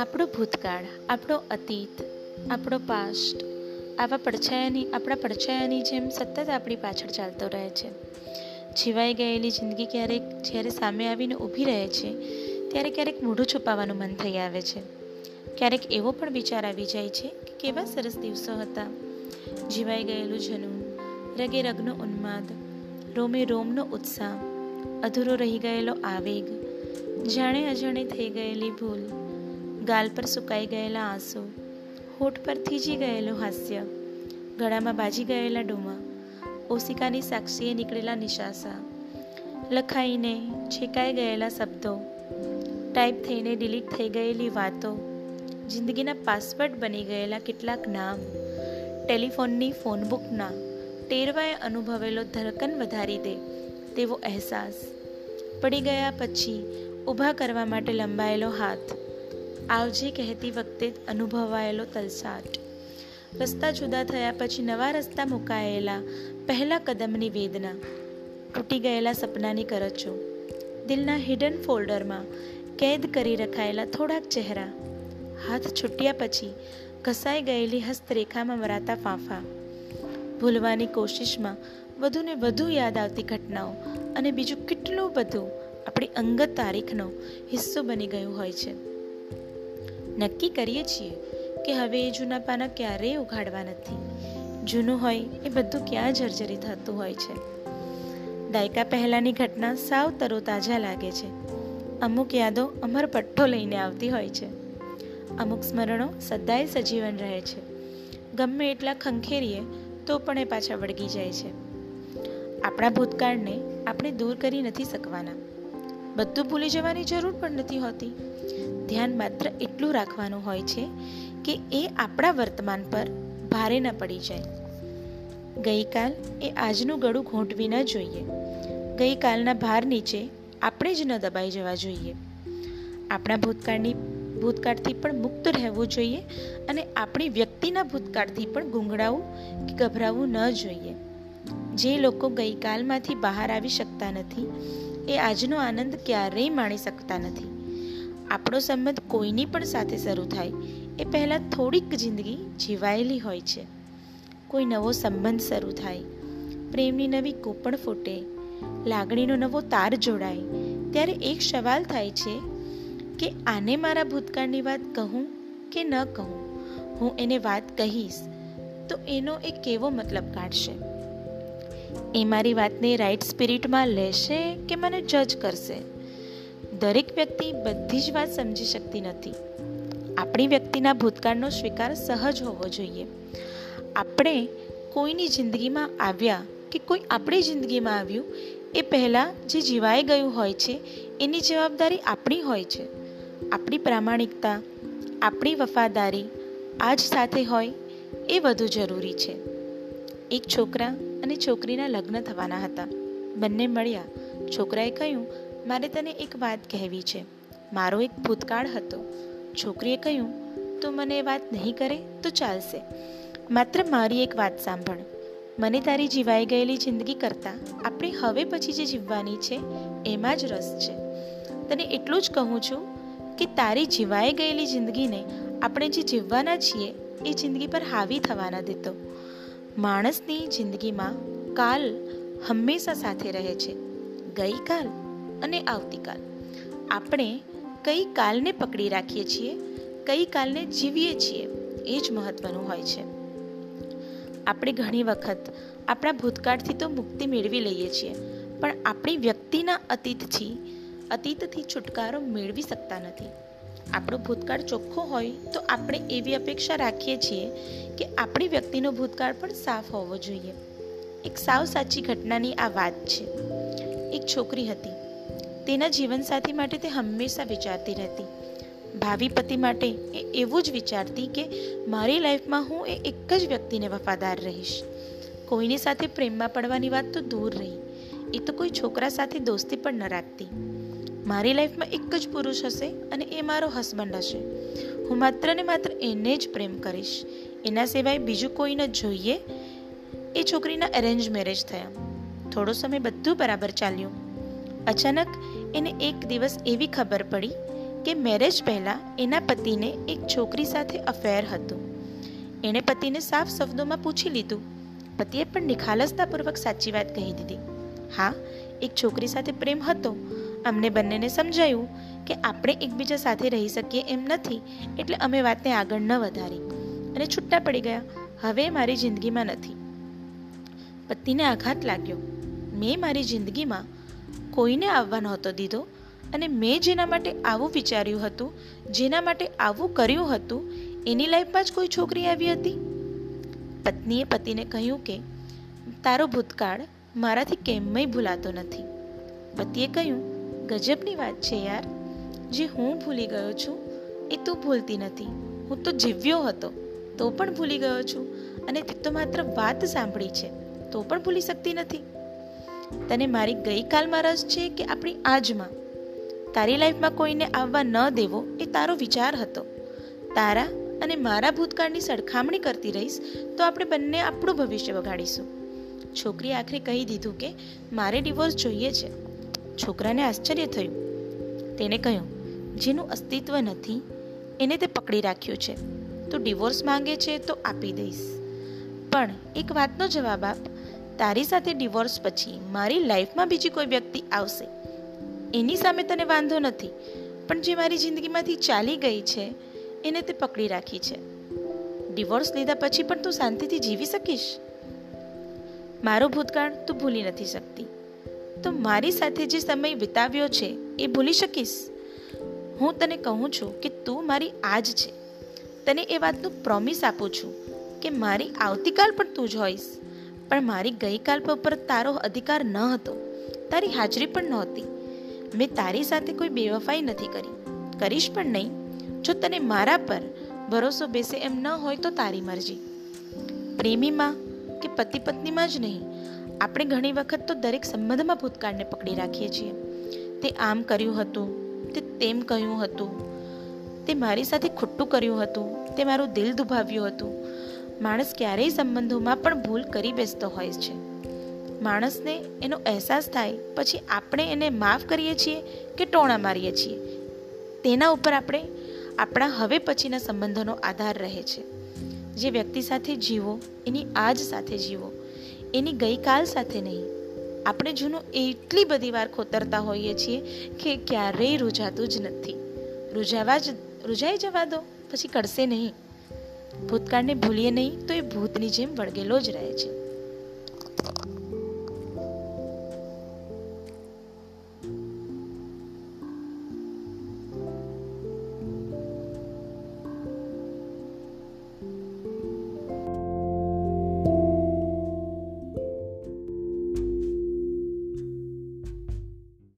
આપણો ભૂતકાળ, આપણો અતીત, આપણો પાસ્ટ આવા પડછાયાની, આપણા પડછાયાની જેમ સતત આપણી પાછળ ચાલતો રહે છે. જીવાઈ ગયેલી જિંદગી ક્યારેક જ્યારે સામે આવીને ઊભી રહે છે, ત્યારે ક્યારેક મોઢું છુપાવવાનું મન થઈ આવે છે. ક્યારેક એવો પણ વિચાર આવી જાય છે કે કેવા સરસ દિવસો હતા. જીવાઈ ગયેલું જનૂન, રગે રગનો ઉન્માદ, રોમે રોમનો ઉત્સાહ, અધૂરો રહી ગયેલો આવેગ, જાણે અજાણે થઈ ગયેલી ભૂલ ગાલ પર સુકાઈ ગયેલા આંસુ, હોઠ પર થીજી ગયેલું હાસ્ય, ગળામાં બાજી ગયેલા ડોમા, ઓશિકાની સાક્ષીએ નીકળેલા નિશાસા, લખાઈને છેકાઈ ગયેલા શબ્દો, ટાઈપ થઈને ડિલીટ થઈ ગયેલી વાતો, જિંદગીના પાસવર્ડ બની ગયેલા કેટલાક નામ, ટેલિફોનની ફોનબુકના ટેરવાએ અનુભવેલો ધરકન વધારી દે તેવો અહેસાસ, પડી ગયા પછી ઊભા કરવા માટે લંબાયેલો હાથ આવજે કહેતી વખતે અનુભવાયેલો તલસાટ. રસ્તા જુદા થયા પછી નવા રસ્તા મુકાયેલા પહેલા કદમની વેદના. તૂટી ગયેલા સપનાની કરચો. દિલના હિડન ફોલ્ડરમાં કેદ કરી રખાયેલા થોડાક ચહેરા. હાથ છૂટ્યા પછી ઘસાઈ ગયેલી હસ્તરેખામાં મરાતા ફાંફા. ભૂલવાની કોશિશમાં વધુને વધુ યાદ આવતી ઘટનાઓ અને બીજું કેટલું બધું આપણી અંગત તારીખનો હિસ્સો બની ગયું હોય છે. નક્કી કરીએ છીએ કે હવે એ જૂના પાના ક્યારેય ઉઘાડવા નથી. જૂનું હોય એ બધું ક્યાં જર્જરી થતું હોય છે. દાયકા પહેલાંની ઘટના સાવ તરોતાજા લાગે છે. અમુક યાદો અમર પટ્ટો લઈને આવતી હોય છે. અમુક સ્મરણો સદાય સજીવન રહે છે. ગમે એટલા ખંખેરીએ તો પણ એ પાછા વળગી જાય છે. આપણા ભૂતકાળને આપણે દૂર કરી નથી શકવાના. બધું ભૂલી જવાની જરૂર પણ નથી હોતી. ધ્યાન માત્ર એટલું રાખવાનું હોય છે કે એ આપણા વર્તમાન પર ભારે ન પડી જાય. ગઈકાલ એ આજનું ગળું ઘૂંટવી ન જોઈએ. ગઈકાલના ભાર નીચે આપણે જ ન દબાઈ જવા જોઈએ. આપણા ભૂતકાળની, ભૂતકાળથી પણ મુક્ત રહેવું જોઈએ અને આપણી વ્યક્તિના ભૂતકાળથી પણ ગુંગળાવું કે ગભરાવું ન જોઈએ. જે લોકો ગઈકાલમાંથી બહાર આવી શકતા નથી, એ આજનો આનંદ ક્યારેય માણી શકતા નથી. આપણો સંબંધ કોઈની પણ સાથે શરૂ થાય, એ પહેલાં થોડીક જિંદગી જીવાયેલી હોય છે. કોઈ નવો સંબંધ શરૂ થાય, પ્રેમની નવી કૂપણ ફૂટે, લાગણીનો નવો તાર જોડાય, ત્યારે એક સવાલ થાય છે કે આને મારા ભૂતકાળની વાત કહું કે ન કહું? હું એને વાત કહીશ, તો એનો એ કેવો મતલબ કાઢશે? એ મારી વાતને રાઈટ સ્પિરિટમાં લેશે કે મને જજ કરશે? દરેક વ્યક્તિ બધી જ વાત સમજી શકતી નથી. આપણી વ્યક્તિના ભૂતકાળનો સ્વીકાર સહજ હોવો જોઈએ. આપણે કોઈની જિંદગીમાં આવ્યા કે કોઈ આપણી જિંદગીમાં આવ્યું, એ પહેલાં જે જીવાઈ ગયું હોય છે, એની જવાબદારી આપણી હોય છે. આપણી પ્રામાણિકતા, આપણી વફાદારી આજ સાથે હોય, એ વધુ જરૂરી છે. એક છોકરા અને છોકરીના લગ્ન થવાના હતા. બંને મળ્યા. છોકરાએ કહ્યું, મારે તને એક વાત કહેવી છે. મારો એક ભૂતકાળ હતો. છોકરીએ કહ્યું, તો મને એ વાત નહીં કરે તો ચાલશે. માત્ર મારી એક વાત સાંભળ. મને તારી જીવાઈ ગયેલી જિંદગી કરતાં આપણે હવે પછી જે જીવવાની છે, એમાં જ રસ છે. તને એટલું જ કહું છું કે તારી જીવાઈ ગયેલી જિંદગીને આપણે જે જીવવાના છીએ, એ જિંદગી પર હાવી થવાના દેતો. માણસની જિંદગીમાં કાલ હંમેશા સાથે રહે છે. ગઈકાલ અને આવતીકાલ. આપણે કઈ કાલને પકડી રાખીએ છીએ, કઈ કાલને જીવીએ છીએ, એ જ મહત્વનું હોય છે. આપણે ઘણી વખત આપણા ભૂતકાળથી તો મુક્તિ મેળવી લઈએ છીએ, પણ આપણી વ્યક્તિના અતીતથી અતીતથી છુટકારો મેળવી શકતા નથી. આપણો ભૂતકાળ ચોખ્ખો હોય તો આપણે એવી અપેક્ષા રાખીએ છીએ કે આપણી વ્યક્તિનો ભૂતકાળ પણ સાફ હોવો જોઈએ. એક સાવ સાચી ઘટનાની આ વાત છે. એક છોકરી હતી. તેના જીવનસાથી માટે તે હંમેશા વિચારતી રહેતી. ભાવિ પતિ માટે એ એવું જ વિચારતી કે મારી લાઈફમાં હું એ એક જ વ્યક્તિને વફાદાર રહીશ. કોઈની સાથે પ્રેમમાં પડવાની વાત તો દૂર રહી. એ તો કોઈ છોકરા સાથે દોસ્તી પણ ન રાખતી. મારી લાઈફમાં એક જ પુરુષ હશે અને એ મારો હસબન્ડ હશે. હું માત્ર ને માત્ર એને જ પ્રેમ કરીશ. એના સિવાય બીજું કોઈને જોઈએ. એ છોકરીના અરેન્જ મેરેજ થયા. થોડો સમય બધું બરાબર ચાલ્યું. અચાનક એને એક દિવસ એવી ખબર પડી કે મેરેજ પહેલાં એના પતિને એક છોકરી સાથે અફેર હતું. એણે પતિને સાફ શબ્દોમાં પૂછી લીધું. પતિએ પણ નિખાલસતાપૂર્વક સાચી વાત કહી દીધી. હા, એક છોકરી સાથે પ્રેમ હતો. અમને બંનેને સમજાયું કે આપણે એકબીજા સાથે રહી શકીએ એમ નથી, એટલે અમે વાતને આગળ ન વધારી અને છૂટા પડી ગયા. હવે મારી જિંદગીમાં નથી. પતિને આઘાત લાગ્યો. મેં મારી જિંદગીમાં કોઈને આવવા નહોતો દીધો અને મેં જેના માટે આવું વિચાર્યું હતું, જેના માટે આવું કર્યું હતું, એની લાઈફમાં જ કોઈ છોકરી આવી હતી? પત્નીએ પતિને કહ્યું કે, તારો ભૂતકાળ મારાથી કેમય ભૂલાતો નથી. પતિએ કહ્યું ગજબની વાત છે યાર. જે હું ભૂલી ગયો છું, એ તું ભૂલતી નથી. હું તો જીવ્યો હતો, તો પણ ભૂલી ગયો છું. અને તે તો માત્ર વાત સાંભળી છે, તો પણ ભૂલી શકતી નથી. તને મારી ગઈકાલમાં રસ છે કે આપણી આજમાં? તારી લાઈફમાં કોઈને આવવા ન દેવો એ તારો વિચાર હતો. તારા અને મારા ભૂતકાળની સરખામણી કરતી રહીશ, તો આપણે બંને આપણું ભવિષ્ય બગાડીશું છોકરીએ આખરે કહી દીધું કે, મારે ડિવોર્સ જોઈએ છે. છોકરાને આશ્ચર્ય થયું. તેણે કહ્યું, જેનું અસ્તિત્વ નથી, એને તે પકડી રાખ્યું છે. તું ડિવોર્સ માંગે છે તો આપી દઈશ. પણ એક વાતનો જવાબ આપ. તારી સાથે ડિવોર્સ પછી મારી લાઈફમાં બીજી કોઈ વ્યક્તિ આવશે? એની સામે તને વાંધો નથી, પણ જે મારી જિંદગીમાંથી ચાલી ગઈ છે, એને તે પકડી રાખી છે. ડિવોર્સ લીધા પછી પણ તું શાંતિથી જીવી શકીશ? મારો ભૂતકાળ તું ભૂલી નથી શકતી. તો મારી સાથે જે સમય વિતાવ્યો છે, એ ભૂલી શકીશ? હું તને કહું છું કે તું મારી આજ છે. તને એ વાતનું પ્રોમિસ આપું છું કે મારી આવતીકાલ પણ તું જ હોઈશ. પણ મારી ગઈકાલ પર તારો અધિકાર ન હતો. તારી હાજરી પણ નહોતી. મેં તારી સાથે કોઈ બેવફાઈ નથી કરી. કરીશ પણ નહીં. જો તને મારા પર ભરોસો બેસે એમ ન હોય તો તારી મરજી. પ્રેમીમાં કે પતિ પત્નીમાં જ નહીં. આપણે ઘણી વખત તો દરેક સંબંધમાં ભૂતકાળને પકડી રાખીએ છીએ. તે આમ કર્યું હતું, તે તેમ કહ્યું હતું, તે મારી સાથે ખોટું કર્યું હતું, તે મારું દિલ દુભાવ્યું હતું. માણસ ક્યારેય સંબંધોમાં પણ ભૂલ કરી બેસતો હોય છે. માણસને એનો અહેસાસ થાય, પછી આપણે એને માફ કરીએ છીએ કે ટોણા મારીએ છીએ. તેના ઉપર આપણે, આપણા હવે પછીના સંબંધોનો આધાર રહે છે. જે વ્યક્તિ સાથે જીવો, એની આજ સાથે જીવો. એની ગઈકાલ સાથે નહીં. આપણે જૂનું એટલી બધી વાર ખોતરતા હોઈએ છીએ કે ક્યારેય રૂજાતું જ નથી. રૂજાવા જ રૂજાઈ જવા દો, પછી કરશે નહીં. ભૂતકાળને ભૂલીએ નહીં તો એ ભૂતની જેમ વળગેલો જ રહે છે.